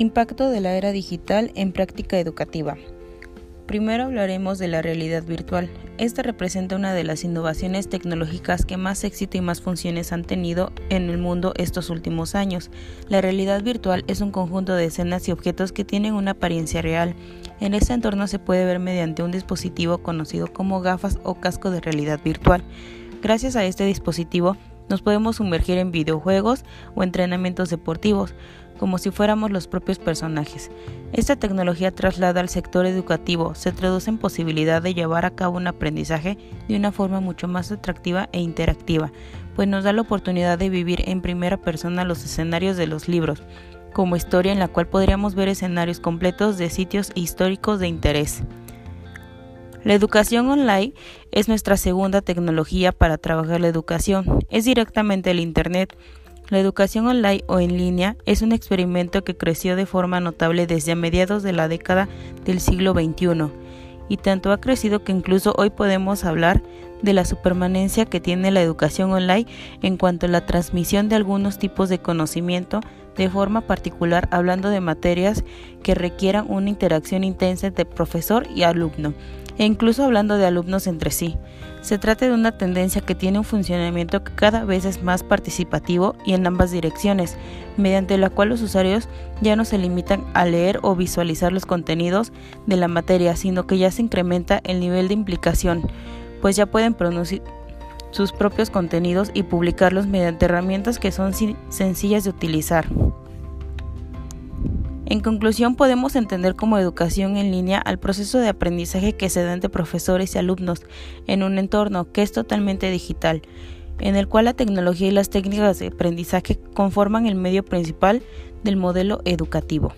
Impacto de la era digital en práctica educativa. Primero hablaremos de la realidad virtual. Esta representa una de las innovaciones tecnológicas que más éxito y más funciones han tenido en el mundo estos últimos años. La realidad virtual es un conjunto de escenas y objetos que tienen una apariencia real. En este entorno se puede ver mediante un dispositivo conocido como gafas o casco de realidad virtual. Gracias a este dispositivo nos podemos sumergir en videojuegos o entrenamientos deportivos, como si fuéramos los propios personajes. Esta tecnología traslada al sector educativo, se traduce en posibilidad de llevar a cabo un aprendizaje de una forma mucho más atractiva e interactiva, pues nos da la oportunidad de vivir en primera persona los escenarios de los libros, como historia en la cual podríamos ver escenarios completos de sitios históricos de interés. La educación online es nuestra segunda tecnología para trabajar la educación. Es directamente el Internet. La educación online o en línea es un experimento que creció de forma notable desde a mediados de la década del siglo XXI y tanto ha crecido que incluso hoy podemos hablar de la supermanencia que tiene la educación online en cuanto a la transmisión de algunos tipos de conocimiento, de forma particular hablando de materias que requieran una interacción intensa entre profesor y alumno, e incluso hablando de alumnos entre sí. Se trata de una tendencia que tiene un funcionamiento que cada vez es más participativo y en ambas direcciones, mediante la cual los usuarios ya no se limitan a leer o visualizar los contenidos de la materia, sino que ya se incrementa el nivel de implicación, pues ya pueden producir sus propios contenidos y publicarlos mediante herramientas que son sencillas de utilizar. En conclusión, podemos entender como educación en línea al proceso de aprendizaje que se da entre profesores y alumnos en un entorno que es totalmente digital, en el cual la tecnología y las técnicas de aprendizaje conforman el medio principal del modelo educativo.